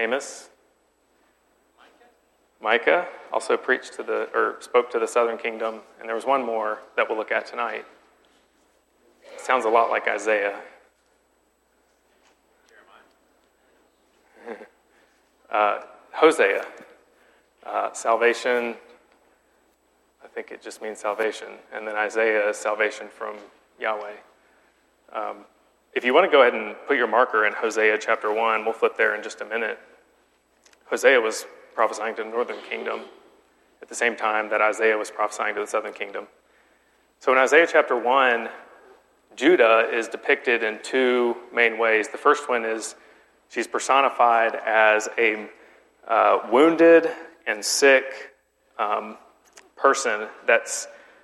Amos. Micah also preached to the, or spoke to the southern kingdom, and there was one more that we'll look at tonight. sounds a lot like Isaiah. uh, Hosea. Uh, salvation, I think it just means salvation. And then Isaiah is salvation from Yahweh. Um, if you want to go ahead and put your marker in Hosea chapter 1, we'll flip there in just a minute. Hosea was prophesying to the northern kingdom at the same time that Isaiah was prophesying to the southern kingdom. So in Isaiah chapter 1, Judah is depicted in two main ways. The first one is she's personified as a uh, wounded and sick um, person that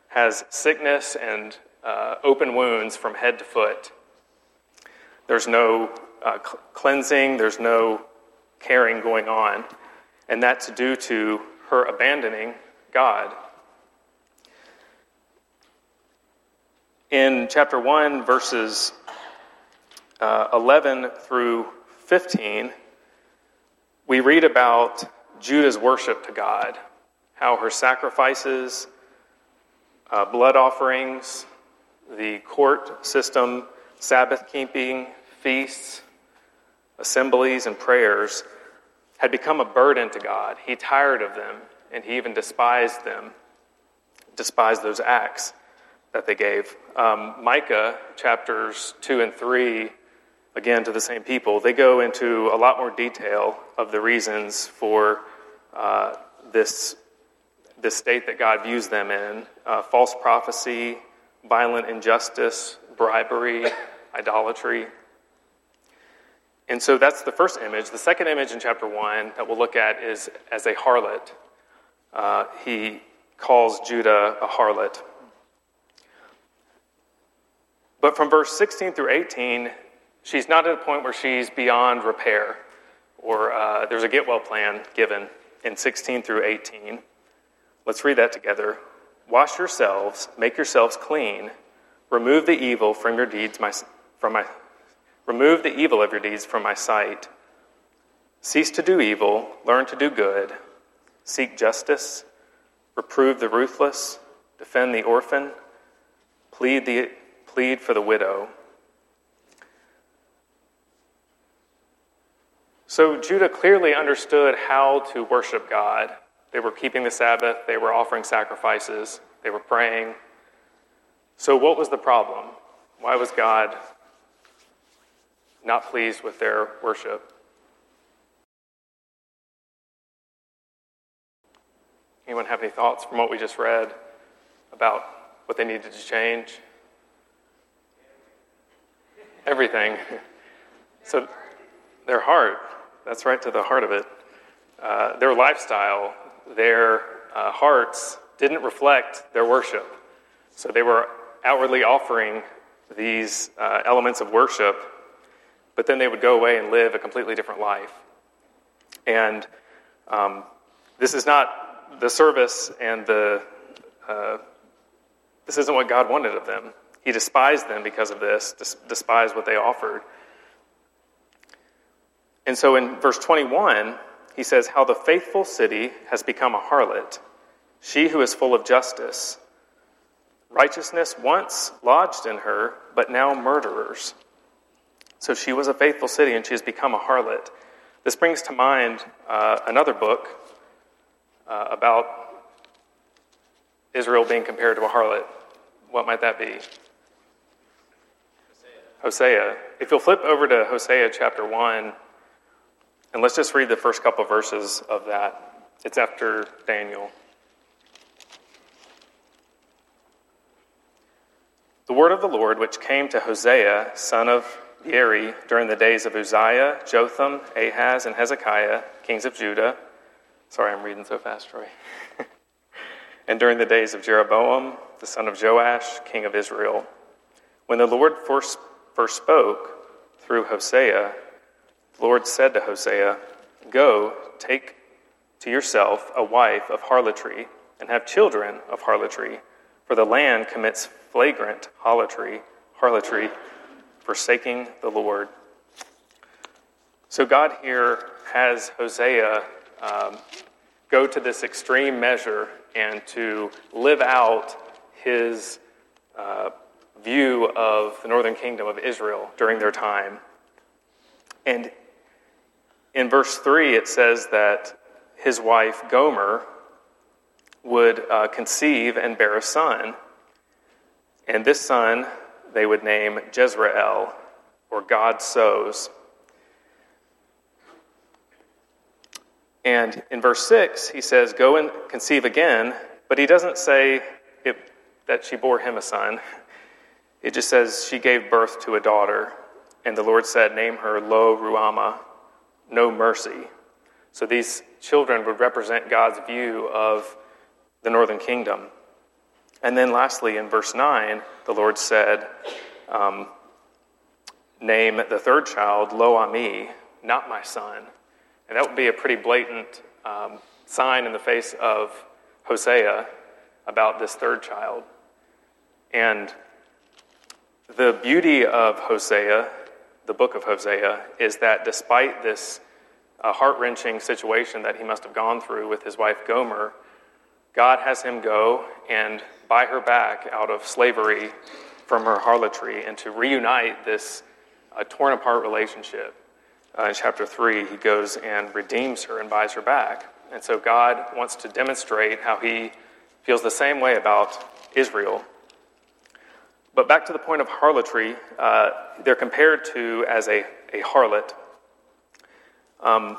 has sickness and uh, open wounds from head to foot. There's no uh, cl- cleansing, there's no caring going on, and that's due to her abandoning God. In chapter 1, verses uh, 11 through 15, we read about Judah's worship to God, how her sacrifices, uh, blood offerings, the court system, Sabbath keeping, feasts, assemblies, and prayers had become a burden to God. He tired of them, and he even despised them, despised those acts that they gave. Um, Micah chapters 2 and 3, again to the same people, they go into a lot more detail of the reasons for uh, this, this state that God views them in uh, false prophecy, violent injustice, bribery, idolatry. And so that's the first image. The second image in chapter 1 that we'll look at is as a harlot. Uh, he calls Judah a harlot. But from verse 16 through 18, she's not at a point where she's beyond repair, or uh, there's a get well plan given in 16 through 18. Let's read that together. Wash yourselves, make yourselves clean, remove the evil from your deeds, my, from my Remove the evil of your deeds from my sight. Cease to do evil, learn to do good, seek justice, reprove the ruthless, defend the orphan, plead, the, plead for the widow. So Judah clearly understood how to worship God. They were keeping the Sabbath, they were offering sacrifices, they were praying. So, what was the problem? Why was God not pleased with their worship. Anyone have any thoughts from what we just read about what they needed to change? Everything. So, their heart, that's right to the heart of it. Uh, their lifestyle, their uh, hearts didn't reflect their worship. So, they were outwardly offering these uh, elements of worship but then they would go away and live a completely different life. And um, this is not the service and the, uh, this isn't what God wanted of them. He despised them because of this, despised what they offered. And so in verse 21, he says, How the faithful city has become a harlot, she who is full of justice. Righteousness once lodged in her, but now murderers. So she was a faithful city and she has become a harlot. This brings to mind uh, another book uh, about Israel being compared to a harlot. What might that be? Hosea. Hosea. If you'll flip over to Hosea chapter 1, and let's just read the first couple of verses of that. It's after Daniel. The word of the Lord, which came to Hosea, son of During the days of Uzziah, Jotham, Ahaz, and Hezekiah, kings of Judah. Sorry, I'm reading so fast, Troy. and during the days of Jeroboam, the son of Joash, king of Israel. When the Lord first, first spoke through Hosea, the Lord said to Hosea, Go, take to yourself a wife of harlotry, and have children of harlotry, for the land commits flagrant harlotry, harlotry, forsaking the Lord. So God here has Hosea um, go to this extreme measure and to live out his uh, view of the northern kingdom of Israel during their time. And in verse 3, it says that his wife Gomer would uh, conceive and bear a son. And this son they would name Jezreel, or God sows. And in verse 6, he says, Go and conceive again, but he doesn't say it, that she bore him a son. It just says she gave birth to a daughter. And the Lord said, Name her Lo Ruhamah, no mercy. So these children would represent God's view of the northern kingdom. And then lastly, in verse 9, the Lord said, um, Name the third child Lo Ammi, not my son. And that would be a pretty blatant um, sign in the face of Hosea about this third child. And the beauty of Hosea, the book of Hosea, is that despite this a heart wrenching situation that he must have gone through with his wife Gomer, God has him go and buy her back out of slavery from her harlotry and to reunite this uh, torn apart relationship. Uh, in chapter 3, he goes and redeems her and buys her back. And so God wants to demonstrate how he feels the same way about Israel. But back to the point of harlotry, uh, they're compared to as a, a harlot um,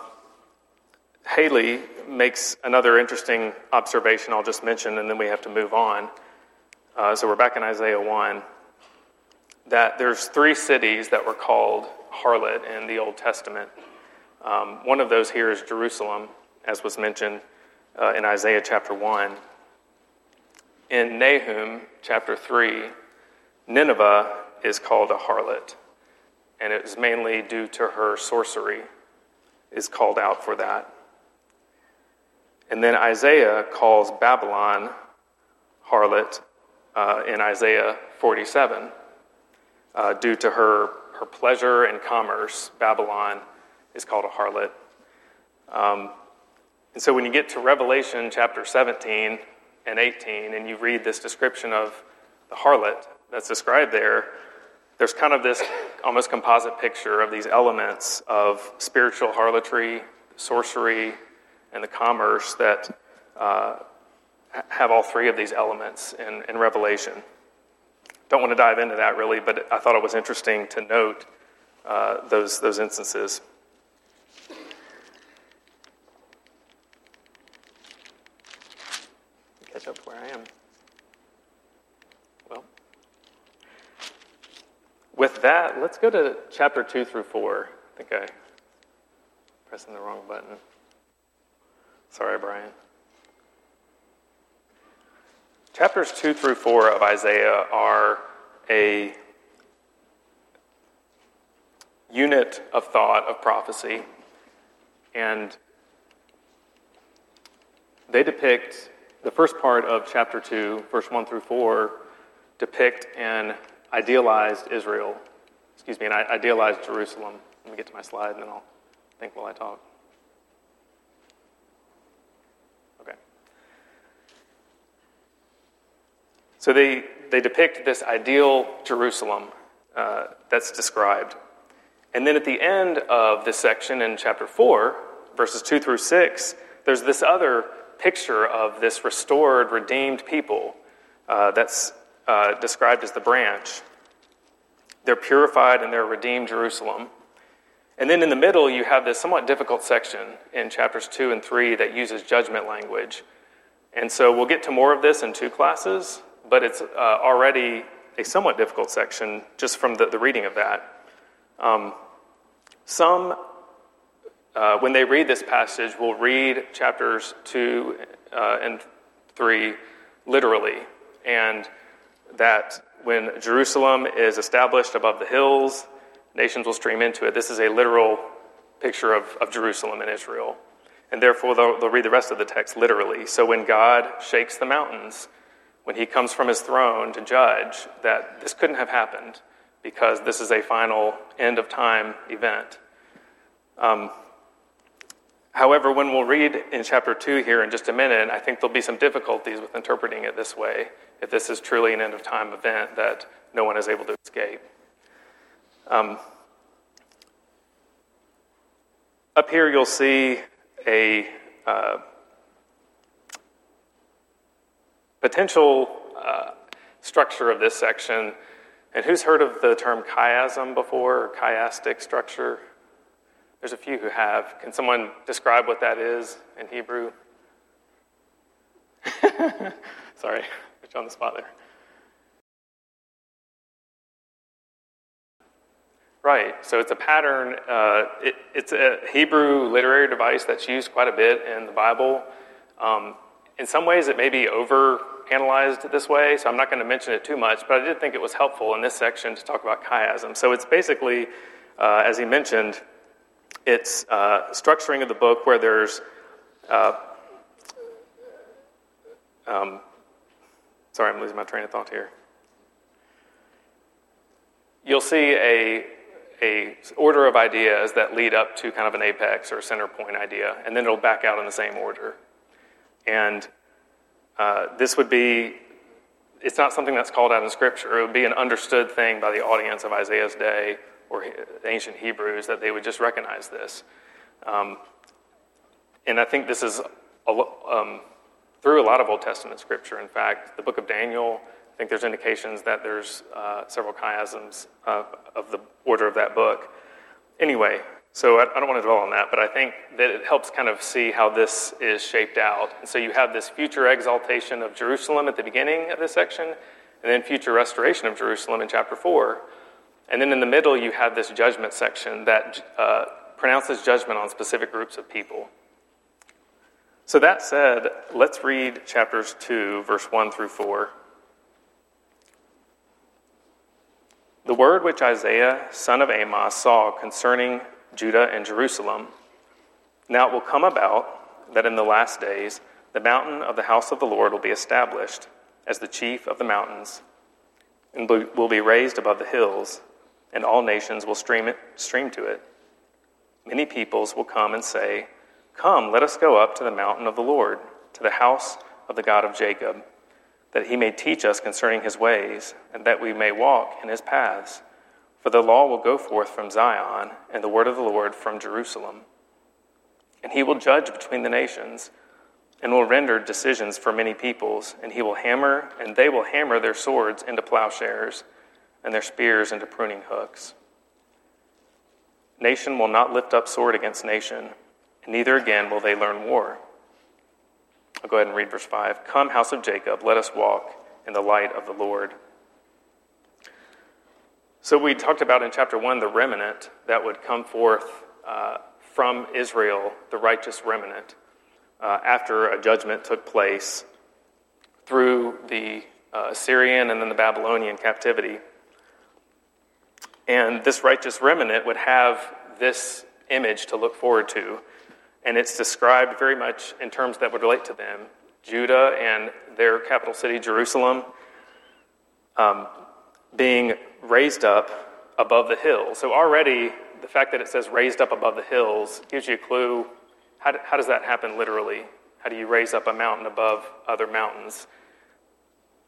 Haley makes another interesting observation I'll just mention, and then we have to move on. Uh, so we're back in Isaiah 1. That there's three cities that were called harlot in the Old Testament. Um, one of those here is Jerusalem, as was mentioned uh, in Isaiah chapter 1. In Nahum chapter 3, Nineveh is called a harlot, and it is mainly due to her sorcery is called out for that. And then Isaiah calls Babylon harlot uh, in Isaiah 47. Uh, due to her, her pleasure and commerce, Babylon is called a harlot. Um, and so when you get to Revelation chapter 17 and 18, and you read this description of the harlot that's described there, there's kind of this almost composite picture of these elements of spiritual harlotry, sorcery, and the commerce that uh, have all three of these elements in, in Revelation. Don't want to dive into that really, but I thought it was interesting to note uh, those, those instances. Catch up where I am. Well, with that, let's go to chapter 2 through 4. I think I pressing the wrong button. Sorry, Brian. Chapters 2 through 4 of Isaiah are a unit of thought of prophecy, and they depict the first part of chapter 2, verse 1 through 4, depict an idealized Israel, excuse me, and I idealized Jerusalem. Let me get to my slide and then I'll think while I talk. So they, they depict this ideal Jerusalem uh, that's described. And then at the end of this section in chapter 4, verses 2 through 6, there's this other picture of this restored, redeemed people uh, that's uh, described as the branch. They're purified and they're redeemed Jerusalem. And then in the middle, you have this somewhat difficult section in chapters 2 and 3 that uses judgment language. And so we'll get to more of this in two classes, but it's uh, already a somewhat difficult section just from the, the reading of that. Um, some, uh, when they read this passage, will read chapters 2 uh, and 3 literally, and that when Jerusalem is established above the hills, nations will stream into it. This is a literal picture of, of Jerusalem and Israel. And therefore, they'll, they'll read the rest of the text literally. So when God shakes the mountains, when he comes from his throne to judge, that this couldn't have happened because this is a final end of time event. Um, however, when we'll read in chapter 2 here in just a minute, I think there'll be some difficulties with interpreting it this way if this is truly an end of time event that no one is able to escape. Um, up here, you'll see a uh, potential uh, structure of this section. And who's heard of the term chiasm before, or chiastic structure? There's a few who have. Can someone describe what that is in Hebrew? Sorry, put you on the spot there. Right. So it's a pattern. Uh, it, it's a Hebrew literary device that's used quite a bit in the Bible. Um, in some ways, it may be over analyzed this way, so I'm not going to mention it too much, but I did think it was helpful in this section to talk about chiasm. So it's basically, uh, as he mentioned, it's uh, structuring of the book where there's uh, um, sorry, I'm losing my train of thought here. You'll see a a order of ideas that lead up to kind of an apex or center point idea, and then it'll back out in the same order. And uh, this would be, it's not something that's called out in Scripture. It would be an understood thing by the audience of Isaiah's day or ancient Hebrews that they would just recognize this. Um, and I think this is a, um, through a lot of Old Testament Scripture. In fact, the book of Daniel I think there's indications that there's uh, several chiasms uh, of the order of that book. Anyway, so I, I, don't want to dwell on that, but I think that it helps kind of see how this is shaped out. And so you have this future exaltation of Jerusalem at the beginning of this section, and then future restoration of Jerusalem in chapter 4. And then in the middle, you have this judgment section that uh, pronounces judgment on specific groups of people. So, that said, let's read chapters 2, verse 1 through 4. The word which Isaiah, son of Amos, saw concerning Judah and Jerusalem. Now it will come about that in the last days the mountain of the house of the Lord will be established as the chief of the mountains, and will be raised above the hills, and all nations will stream, it, stream to it. Many peoples will come and say, Come, let us go up to the mountain of the Lord, to the house of the God of Jacob that he may teach us concerning his ways, and that we may walk in his paths. For the law will go forth from Zion, and the word of the Lord from Jerusalem. And he will judge between the nations, and will render decisions for many peoples, and he will hammer, and they will hammer their swords into plowshares, and their spears into pruning hooks. Nation will not lift up sword against nation, and neither again will they learn war. I'll go ahead and read verse 5. Come, house of Jacob, let us walk in the light of the Lord. So, we talked about in chapter 1 the remnant that would come forth uh, from Israel, the righteous remnant, uh, after a judgment took place through the uh, Assyrian and then the Babylonian captivity. And this righteous remnant would have this image to look forward to and it's described very much in terms that would relate to them Judah and their capital city, Jerusalem, um, being raised up above the hills. So, already, the fact that it says raised up above the hills gives you a clue. How, how does that happen literally? How do you raise up a mountain above other mountains?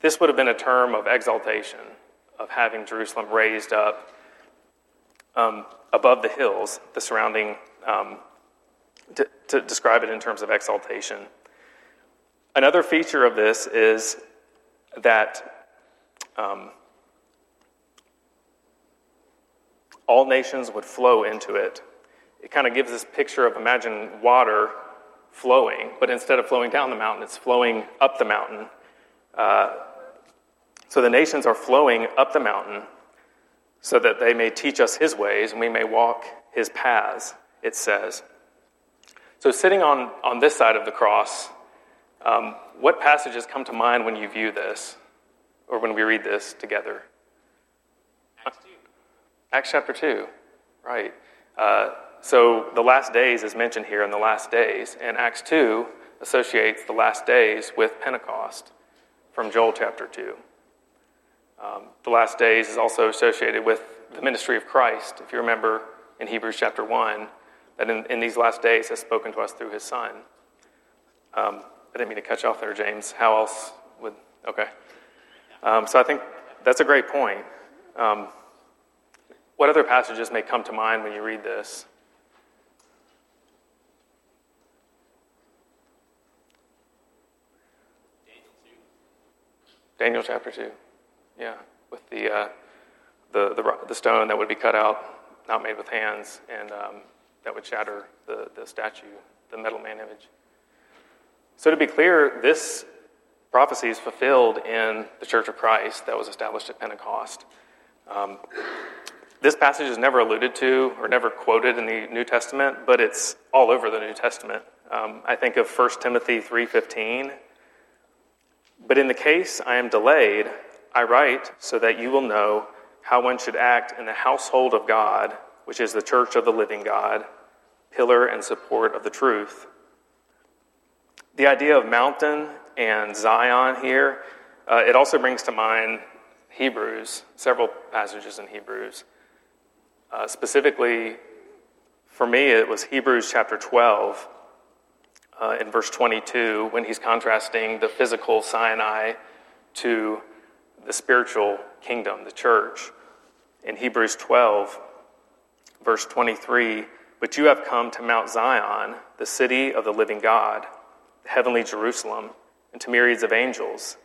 This would have been a term of exaltation, of having Jerusalem raised up um, above the hills, the surrounding um, to, to describe it in terms of exaltation. Another feature of this is that um, all nations would flow into it. It kind of gives this picture of imagine water flowing, but instead of flowing down the mountain, it's flowing up the mountain. Uh, so the nations are flowing up the mountain so that they may teach us his ways and we may walk his paths, it says. So, sitting on, on this side of the cross, um, what passages come to mind when you view this or when we read this together? Acts chapter 2, right. Uh, so, the last days is mentioned here in the last days, and Acts 2 associates the last days with Pentecost from Joel chapter 2. Um, the last days is also associated with the ministry of Christ. If you remember in Hebrews chapter 1, that in, in these last days has spoken to us through his Son. Um, I didn't mean to cut you off there, James. How else would. Okay. Um, so I think that's a great point. What other passages may come to mind when you read this? Daniel 2. Daniel chapter 2. Yeah, with the, uh, the, the, the stone that would be cut out, not made with hands, and um, that would shatter the, the statue, the metal man image. So, to be clear, this prophecy is fulfilled in the Church of Christ that was established at Pentecost. Um, this passage is never alluded to or never quoted in the New Testament, but it's all over the New Testament. Um, I think of 1 Timothy 3:15. But in the case I am delayed, I write so that you will know how one should act in the household of God, which is the church of the living God, pillar and support of the truth. The idea of mountain and Zion here, uh, it also brings to mind Hebrews, several passages in Hebrews. Uh, specifically, for me, it was Hebrews chapter 12, uh, in verse 22, when he's contrasting the physical Sinai to the spiritual kingdom, the church. In Hebrews 12, verse 23, but you have come to Mount Zion, the city of the living God, the heavenly Jerusalem, and to myriads of angels,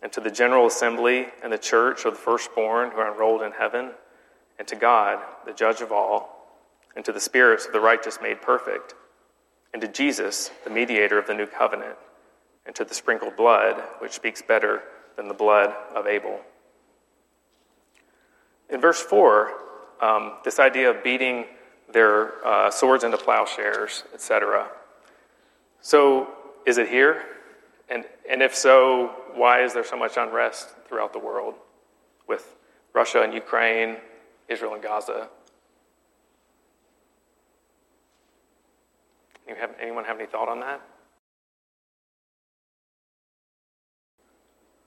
and to the general assembly and the church of the firstborn who are enrolled in heaven, and to God, the judge of all, and to the spirits of the righteous made perfect, and to Jesus, the mediator of the new covenant, and to the sprinkled blood, which speaks better than the blood of Abel. In verse 4, um, this idea of beating their uh, swords into plowshares, etc. So, is it here? And, and if so, why is there so much unrest throughout the world with Russia and Ukraine, Israel and Gaza? Have, anyone have any thought on that?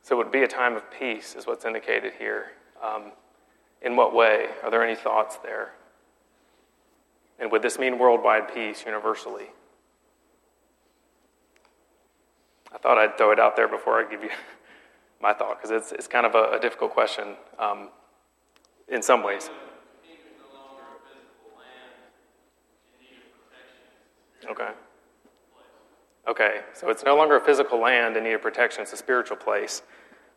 So, it would be a time of peace, is what's indicated here. Um, in what way? Are there any thoughts there? And would this mean worldwide peace universally? I thought I'd throw it out there before I give you my thought, because it's, it's kind of a, a difficult question um, in some ways. Okay. Okay, so it's no longer a physical land in need of protection, it's a spiritual place.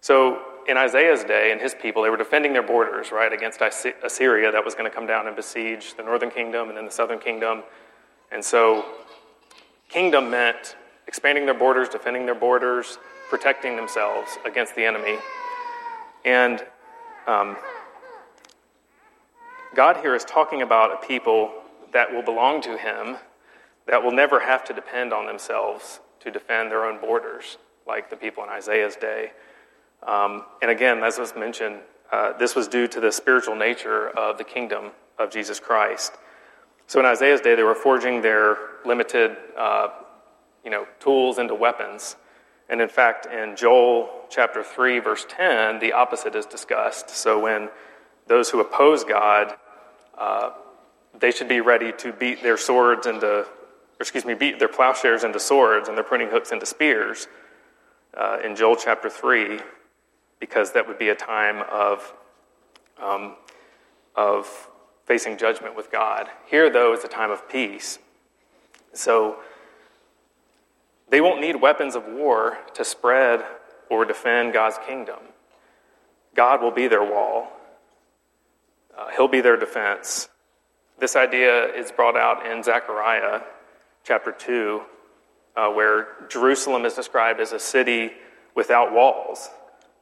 So in Isaiah's day and his people, they were defending their borders, right, against Assyria that was going to come down and besiege the northern kingdom and then the southern kingdom. And so kingdom meant expanding their borders, defending their borders, protecting themselves against the enemy. And um, God here is talking about a people that will belong to Him, that will never have to depend on themselves to defend their own borders, like the people in Isaiah's day. Um, and again, as was mentioned, uh, this was due to the spiritual nature of the kingdom of Jesus Christ. So in Isaiah's day, they were forging their limited, uh, you know, tools into weapons. And in fact, in Joel chapter 3, verse 10, the opposite is discussed. So when those who oppose God, uh, they should be ready to beat their swords into, excuse me, beat their plowshares into swords and their pruning hooks into spears. Uh, in Joel chapter 3, because that would be a time of, um, of facing judgment with God. Here, though, is a time of peace. So they won't need weapons of war to spread or defend God's kingdom. God will be their wall, uh, He'll be their defense. This idea is brought out in Zechariah chapter 2, uh, where Jerusalem is described as a city without walls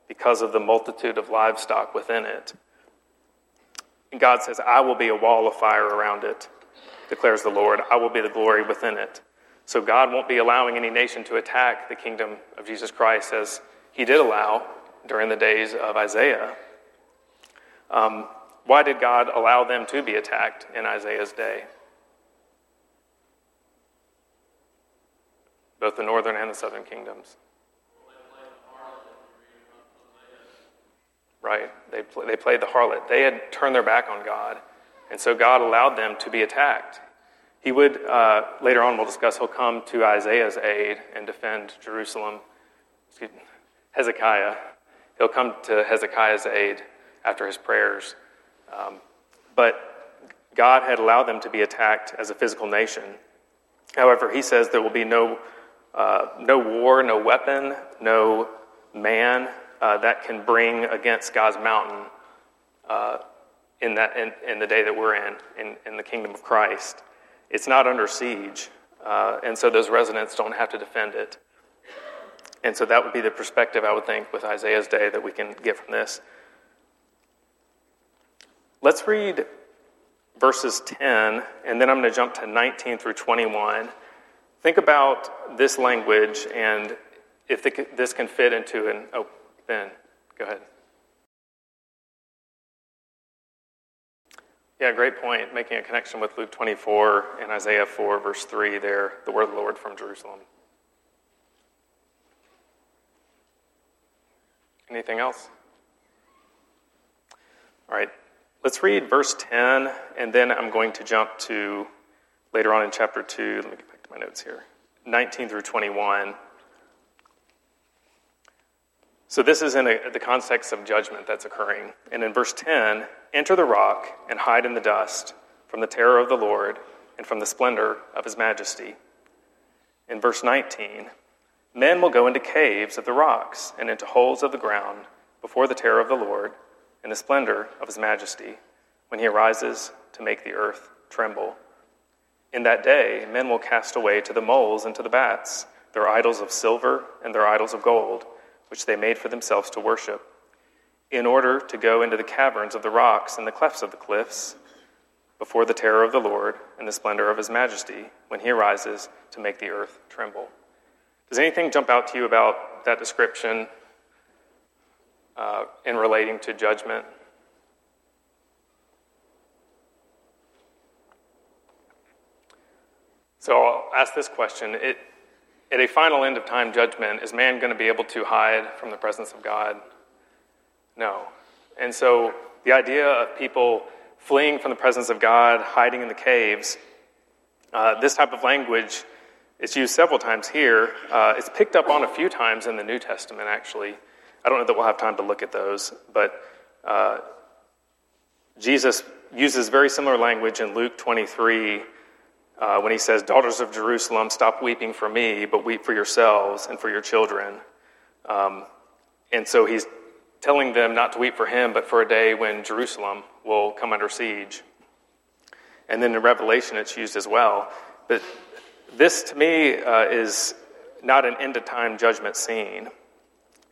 because of the multitude of livestock within it. And God says, I will be a wall of fire around it, declares the Lord. I will be the glory within it. So God won't be allowing any nation to attack the kingdom of Jesus Christ as he did allow during the days of Isaiah. Um, why did God allow them to be attacked in Isaiah's day? Both the northern and the southern kingdoms. Right. They, they played the harlot. They had turned their back on God. And so God allowed them to be attacked. He would, uh, later on, we'll discuss, he'll come to Isaiah's aid and defend Jerusalem. Hezekiah. He'll come to Hezekiah's aid after his prayers. Um, but God had allowed them to be attacked as a physical nation. However, he says there will be no, uh, no war, no weapon, no man uh, that can bring against God's mountain uh, in, that, in, in, the day that we're in, in, in, the kingdom of Christ. It's not under siege, uh, and so those residents don't have to defend it. And so that would be the perspective, I would think, with Isaiah's day that we can get from this. Let's read verses 10, and then I'm going to jump to 19 through 21. Think about this language and if this can fit into an. Oh, Ben, go ahead. Yeah, great point. Making a connection with Luke 24 and Isaiah 4, verse 3 there, the word of the Lord from Jerusalem. Anything else? All right, let's read verse 10, and then I'm going to jump to later on in chapter 2. Let me get back to my notes here 19 through 21. So, this is in a, the context of judgment that's occurring. And in verse 10, enter the rock and hide in the dust from the terror of the Lord and from the splendor of his majesty. In verse 19, men will go into caves of the rocks and into holes of the ground before the terror of the Lord and the splendor of his majesty when he arises to make the earth tremble. In that day, men will cast away to the moles and to the bats their idols of silver and their idols of gold which they made for themselves to worship, in order to go into the caverns of the rocks and the clefts of the cliffs, before the terror of the Lord and the splendor of his majesty, when he arises to make the earth tremble. Does anything jump out to you about that description uh, in relating to judgment? So I'll ask this question. It, at a final end of time judgment, is man going to be able to hide from the presence of God? No. And so the idea of people fleeing from the presence of God, hiding in the caves, uh, this type of language is used several times here. Uh, it's picked up on a few times in the New Testament, actually. I don't know that we'll have time to look at those, but uh, Jesus uses very similar language in Luke 23 uh, when he says, Daughters of Jerusalem, stop weeping for me, but weep for yourselves and for your children. Um, and so he's telling them not to weep for him, but for a day when Jerusalem will come under siege. And then in Revelation, it's used as well. But this, to me, uh, is not an end of time judgment scene.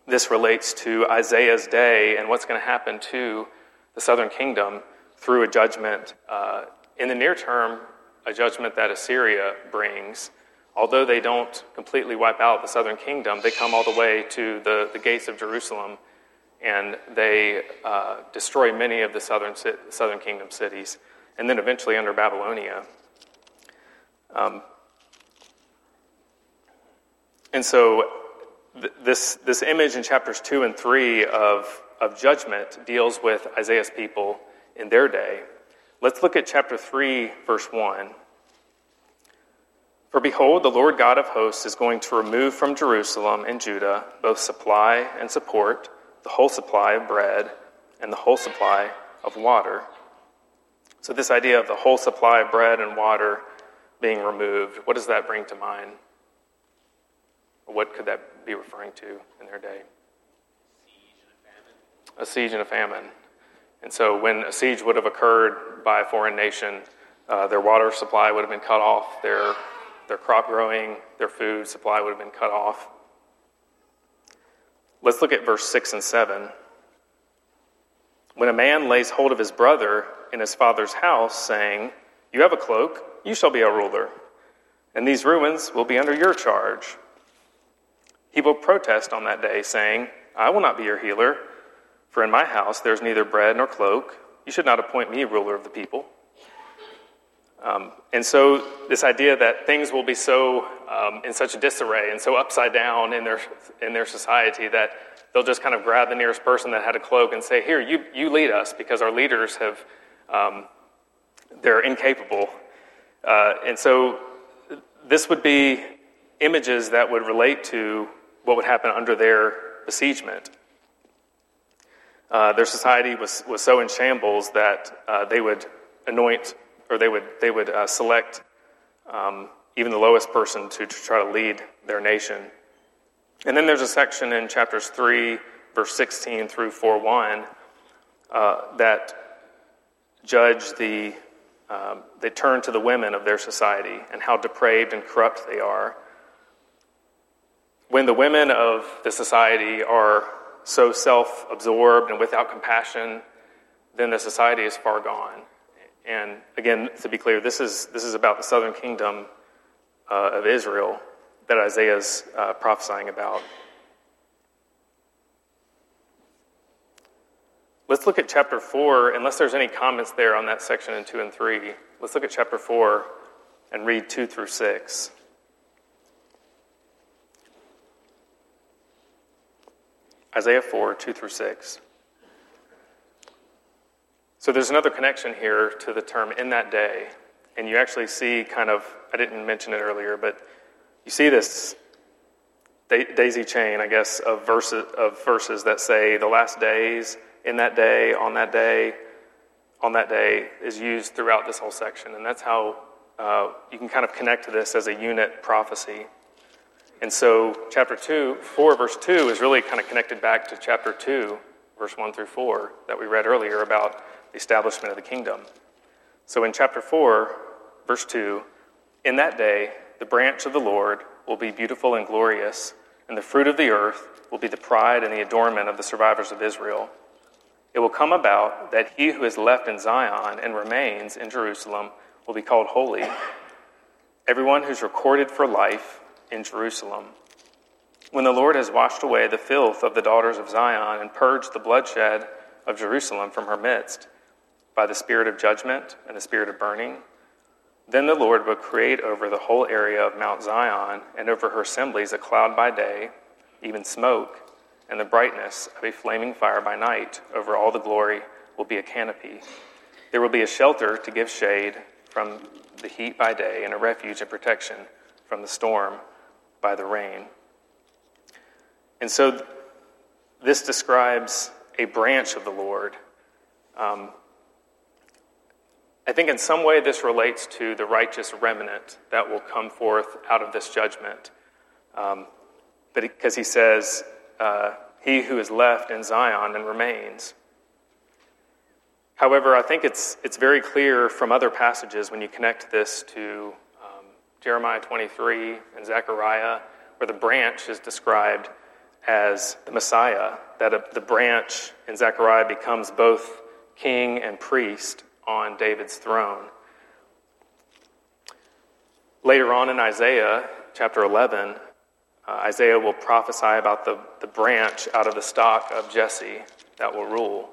This relates to Isaiah's day and what's going to happen to the southern kingdom through a judgment uh, in the near term a judgment that Assyria brings, although they don't completely wipe out the southern kingdom, they come all the way to the, the gates of Jerusalem and they uh, destroy many of the southern, southern kingdom cities, and then eventually under Babylonia. Um, and so, th- this, this image in chapters 2 and 3 of, of judgment deals with Isaiah's people in their day. Let's look at chapter 3, verse 1. For behold, the Lord God of hosts is going to remove from Jerusalem and Judah both supply and support, the whole supply of bread and the whole supply of water. So, this idea of the whole supply of bread and water being removed, what does that bring to mind? What could that be referring to in their day? A siege and a famine. And so, when a siege would have occurred by a foreign nation, uh, their water supply would have been cut off, their, their crop growing, their food supply would have been cut off. Let's look at verse 6 and 7. When a man lays hold of his brother in his father's house, saying, You have a cloak, you shall be a ruler, and these ruins will be under your charge. He will protest on that day, saying, I will not be your healer, for in my house there is neither bread nor cloak. You should not appoint me ruler of the people. Um, and so, this idea that things will be so um, in such a disarray and so upside down in their in their society that they'll just kind of grab the nearest person that had a cloak and say, "Here, you you lead us," because our leaders have um, they're incapable. Uh, and so, this would be images that would relate to what would happen under their besiegement. Uh, their society was, was so in shambles that uh, they would anoint or they would, they would uh, select um, even the lowest person to, to try to lead their nation. And then there's a section in chapters 3, verse 16 through 4 1 uh, that judge the, um, they turn to the women of their society and how depraved and corrupt they are. When the women of the society are so self absorbed and without compassion, then the society is far gone. And again, to be clear, this is, this is about the southern kingdom uh, of Israel that Isaiah is uh, prophesying about. Let's look at chapter 4, unless there's any comments there on that section in 2 and 3. Let's look at chapter 4 and read 2 through 6. Isaiah 4, 2 through 6. So there's another connection here to the term in that day. And you actually see kind of, I didn't mention it earlier, but you see this daisy chain, I guess, of verses, of verses that say the last days, in that day, on that day, on that day is used throughout this whole section. And that's how uh, you can kind of connect to this as a unit prophecy. And so, chapter 2, 4, verse 2 is really kind of connected back to chapter 2, verse 1 through 4, that we read earlier about the establishment of the kingdom. So in chapter 4, verse 2, in that day, the branch of the Lord will be beautiful and glorious, and the fruit of the earth will be the pride and the adornment of the survivors of Israel. It will come about that he who is left in Zion and remains in Jerusalem will be called holy, everyone who's recorded for life in Jerusalem. When the Lord has washed away the filth of the daughters of Zion and purged the bloodshed of Jerusalem from her midst, by the spirit of judgment and the spirit of burning. Then the Lord will create over the whole area of Mount Zion and over her assemblies a cloud by day, even smoke, and the brightness of a flaming fire by night. Over all the glory will be a canopy. There will be a shelter to give shade from the heat by day, and a refuge and protection from the storm by the rain. And so this describes a branch of the Lord. Um, I think in some way this relates to the righteous remnant that will come forth out of this judgment. Um, but because he says, uh, He who is left in Zion and remains. However, I think it's, it's very clear from other passages when you connect this to Jeremiah 23 and Zechariah, where the branch is described as the Messiah, that the branch in Zechariah becomes both king and priest on David's throne. Later on in Isaiah chapter 11, uh, Isaiah will prophesy about the, the branch out of the stock of Jesse that will rule.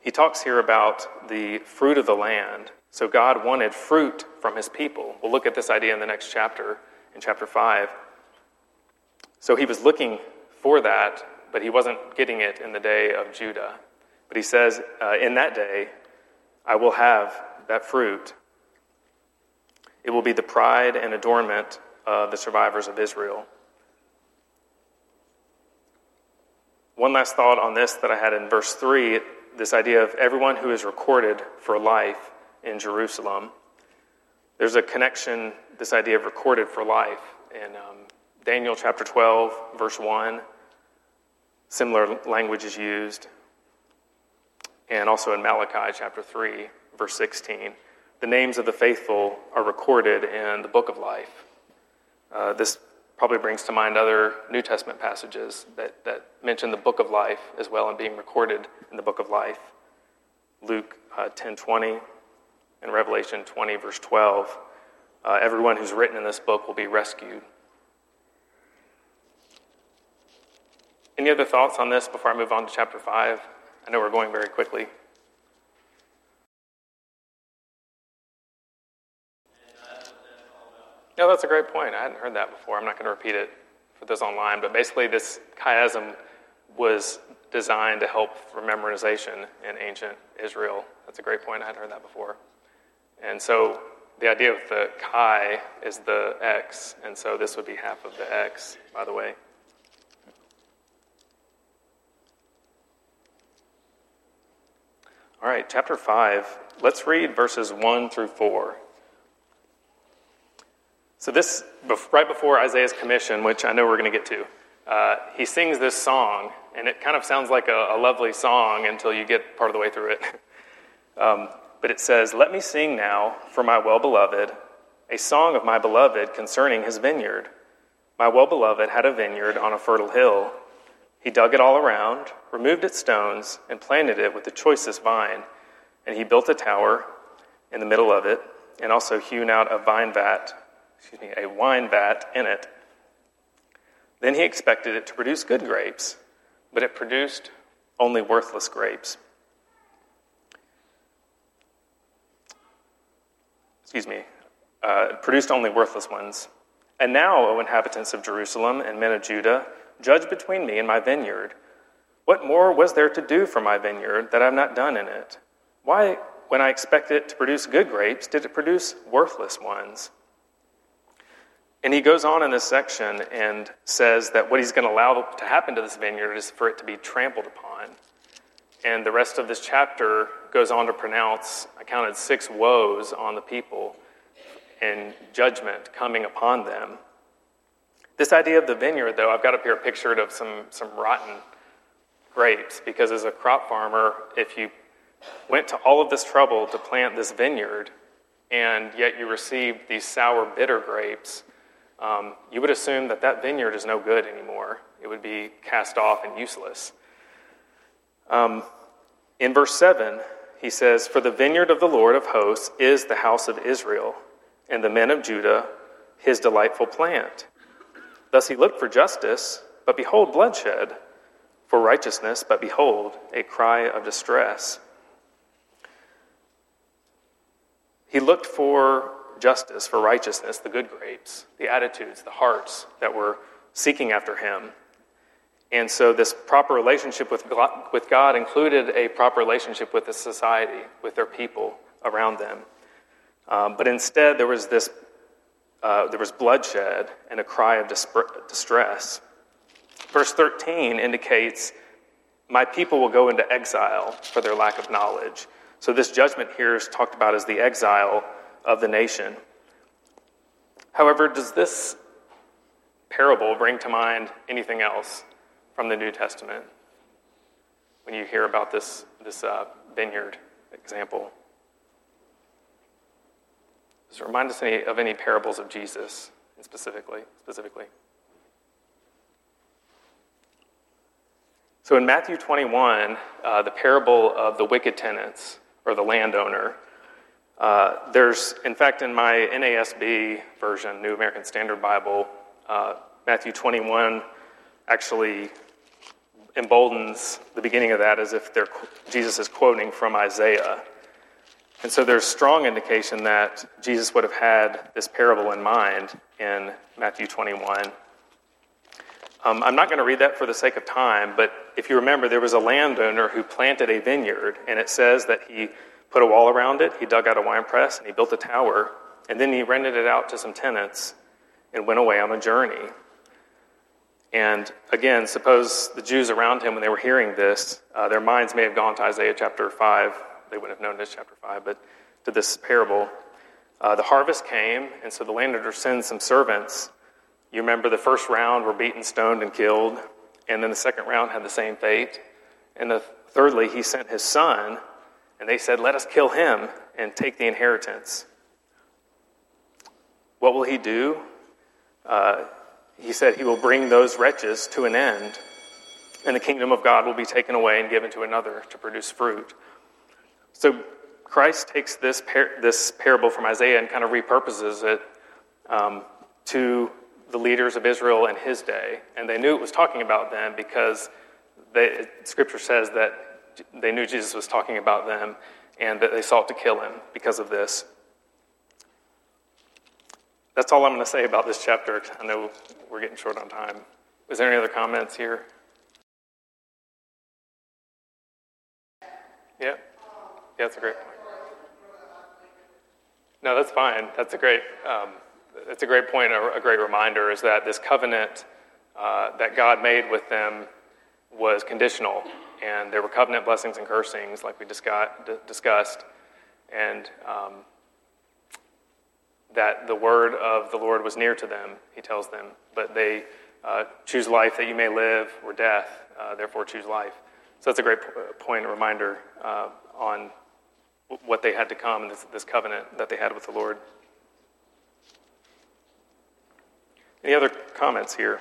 He talks here about the fruit of the land. So God wanted fruit from his people. We'll look at this idea in the next chapter, in chapter 5. So he was looking for that, but he wasn't getting it in the day of Judah. But he says, uh, In that day, I will have that fruit. It will be the pride and adornment of the survivors of Israel. One last thought on this that I had in verse 3 this idea of everyone who is recorded for life in Jerusalem. There's a connection, this idea of recorded for life. In um, Daniel chapter 12, verse 1, similar language is used and also in Malachi chapter 3, verse 16. The names of the faithful are recorded in the book of life. Uh, this probably brings to mind other New Testament passages that, that mention the book of life as well and being recorded in the book of life. Luke uh, 10:20 and Revelation 20 verse 12. Uh, everyone who's written in this book will be rescued. Any other thoughts on this before I move on to chapter 5? I know we're going very quickly. No, that's a great point. I hadn't heard that before. I'm not going to repeat it for those online, but basically, this chiasm was designed to help for memorization in ancient Israel. That's a great point. I hadn't heard that before. And so the idea of the chi is the x, and so this would be half of the x, by the way. All right, chapter 5. Let's read verses 1 through 4. So, this, right before Isaiah's commission, which I know we're going to get to, uh, he sings this song, and it kind of sounds like a, a, lovely song until you get part of the way through it. um, but it says, Let me sing now for my well beloved, a song of my beloved concerning his vineyard. My well beloved had a vineyard on a fertile hill. He dug it all around, removed its stones, and planted it with the choicest vine. And he built a tower in the middle of it, and also hewn out a vine vat, excuse me, a wine vat in it. Then he expected it to produce good grapes, but it produced only worthless grapes. Excuse me, uh, produced only worthless ones. And now, O inhabitants of Jerusalem and men of Judah, Judge between me and my vineyard. What more was there to do for my vineyard that I have not done in it? Why, when I expected it to produce good grapes, did it produce worthless ones? And he goes on in this section and says that what he's going to allow to happen to this vineyard is for it to be trampled upon. And the rest of this chapter goes on to pronounce, I counted six woes on the people and judgment coming upon them. This idea of the vineyard, though, I've got up here a picture of some, some rotten grapes because as a crop farmer, if you went to all of this trouble to plant this vineyard and yet you received these sour, bitter grapes, um, you would assume that that vineyard is no good anymore. It would be cast off and useless. Um, in verse 7, he says, For the vineyard of the Lord of hosts is the house of Israel, and the men of Judah his delightful plant. Thus he looked for justice, but behold, bloodshed, for righteousness, but behold, a cry of distress. He looked for justice, for righteousness, the good grapes, the attitudes, the hearts that were seeking after him. And so, this proper relationship with God, with God included a proper relationship with the society, with their people around them. Um, but instead, there was this uh, there was bloodshed and a cry of distress. Verse 13 indicates, My people will go into exile for their lack of knowledge. So, this judgment here is talked about as the exile of the nation. However, does this parable bring to mind anything else from the New Testament when you hear about this, this uh, vineyard example? Does it remind us any, of any parables of Jesus specifically? Specifically. So in Matthew 21, uh, the parable of the wicked tenants or the landowner, uh, there's, in fact, in my NASB version, New American Standard Bible, uh, Matthew 21 actually emboldens the beginning of that as if Jesus is quoting from Isaiah. And so there's strong indication that Jesus would have had this parable in mind in Matthew 21. Um, I'm not going to read that for the sake of time, but if you remember, there was a landowner who planted a vineyard, and it says that he put a wall around it, he dug out a wine press, and he built a tower, and then he rented it out to some tenants and went away on a journey. And again, suppose the Jews around him, when they were hearing this, uh, their minds may have gone to Isaiah chapter 5 they wouldn't have known this chapter 5, but to this parable. Uh, the harvest came, and so the landowner sends some servants. You remember the first round were beaten, stoned, and killed, and then the second round had the same fate. And the, thirdly, he sent his son, and they said, Let us kill him and take the inheritance. What will he do? Uh, he said he will bring those wretches to an end, and the kingdom of God will be taken away and given to another to produce fruit. So Christ takes this, par- this parable from Isaiah and kind of repurposes it um, to the leaders of Israel in his day. And they knew it was talking about them because they, Scripture says that they knew Jesus was talking about them and that they sought to kill him because of this. That's all I'm going to say about this chapter. I know we're getting short on time. Is there any other comments here? Yeah. Yeah, that's a great point. No, that's fine. That's a great. Um, that's a great point. A, a, great reminder is that this covenant uh, that God made with them was conditional, and there were covenant blessings and cursings, like we discussed, and um, that the word of the Lord was near to them. He tells them, but they uh, choose life that you may live, or death. Uh, therefore, choose life. So that's a great point, a reminder uh, on what they had to come, this, this covenant that they had with the Lord. Any other comments here?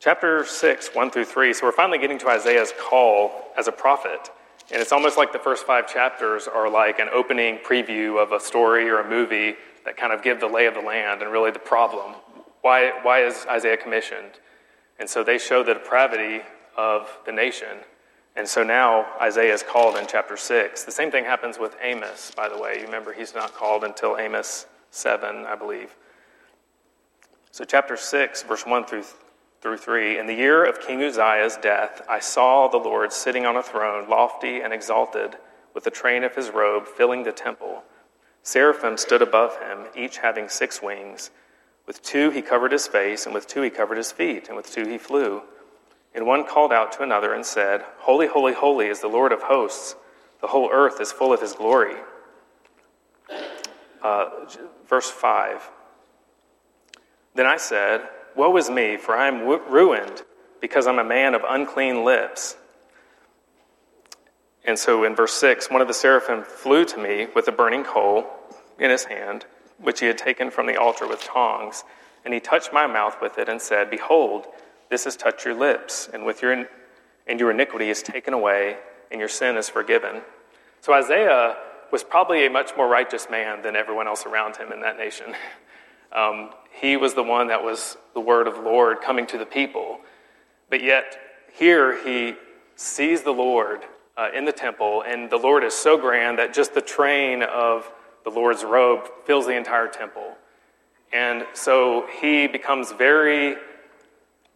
Chapter 6, 1 through 3. So we're finally getting to Isaiah's call as a prophet. And it's almost like the first five chapters are like an opening preview of a story or a movie that kind of give the lay of the land and really the problem. Why, why is Isaiah commissioned? And so they show the depravity of the nation. And so now Isaiah is called in chapter 6. The same thing happens with Amos, by the way. You remember he's not called until Amos 7, I believe. So, chapter 6, verse 1 through through 3 In the year of King Uzziah's death, I saw the Lord sitting on a throne, lofty and exalted, with the train of his robe filling the temple. Seraphim stood above him, each having six wings. With two he covered his face, and with two he covered his feet, and with two he flew. And one called out to another and said, Holy, holy, holy is the Lord of hosts. The whole earth is full of his glory. Uh, verse 5. Then I said, Woe is me, for I am ruined, because I'm a man of unclean lips. And so in verse 6, one of the seraphim flew to me with a burning coal in his hand, which he had taken from the altar with tongs. And he touched my mouth with it and said, Behold, this has touched your lips, and, with your, and your iniquity is taken away, and your sin is forgiven. So Isaiah was probably a much more righteous man than everyone else around him in that nation. Um, he was the one that was the word of the Lord coming to the people. But yet, here he sees the Lord uh, in the temple, and the Lord is so grand that just the train of the Lord's robe fills the entire temple. And so he becomes very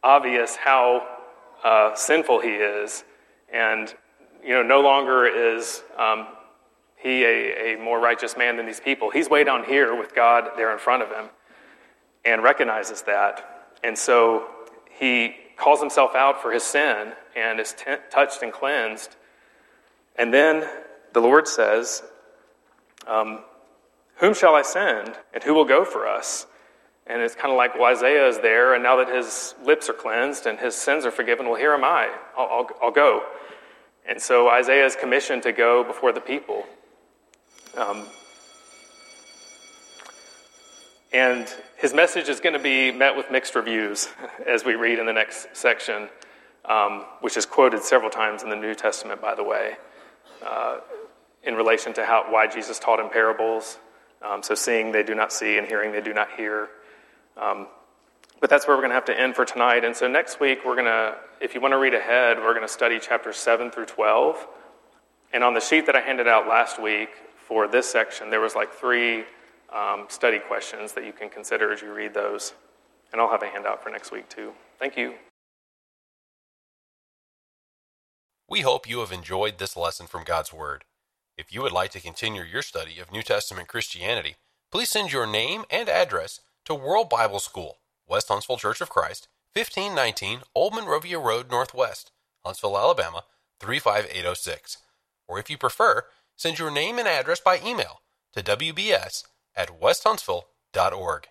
obvious how uh, sinful he is, and you know, no longer is um, he a, a more righteous man than these people. He's way down here with God there in front of him and recognizes that. And so he calls himself out for his sin and is t- touched and cleansed. And then the Lord says, um, Whom shall I send, and who will go for us? And it's kind of like, well, Isaiah is there, and now that his lips are cleansed and his sins are forgiven, well, here am I. I'll, I'll, I'll go. And so Isaiah is commissioned to go before the people. Um, and his message is going to be met with mixed reviews, as we read in the next section, um, which is quoted several times in the New Testament, by the way, uh, in relation to how, why Jesus taught in parables. Um, so, seeing they do not see, and hearing they do not hear. Um, but that's where we're going to have to end for tonight. And so, next week, we're going to, if you want to read ahead, we're going to study chapters 7 through 12. And on the sheet that I handed out last week for this section, there was like three um, study questions that you can consider as you read those. And I'll have a handout for next week too. Thank you. We hope you have enjoyed this lesson from God's Word. If you would like to continue your study of New Testament Christianity, please send your name and address to World Bible School, West Huntsville Church of Christ, 1519 Old Monrovia Road Northwest, Huntsville, Alabama 35806. Or if you prefer, send your name and address by email to WBS at westhuntsville.org.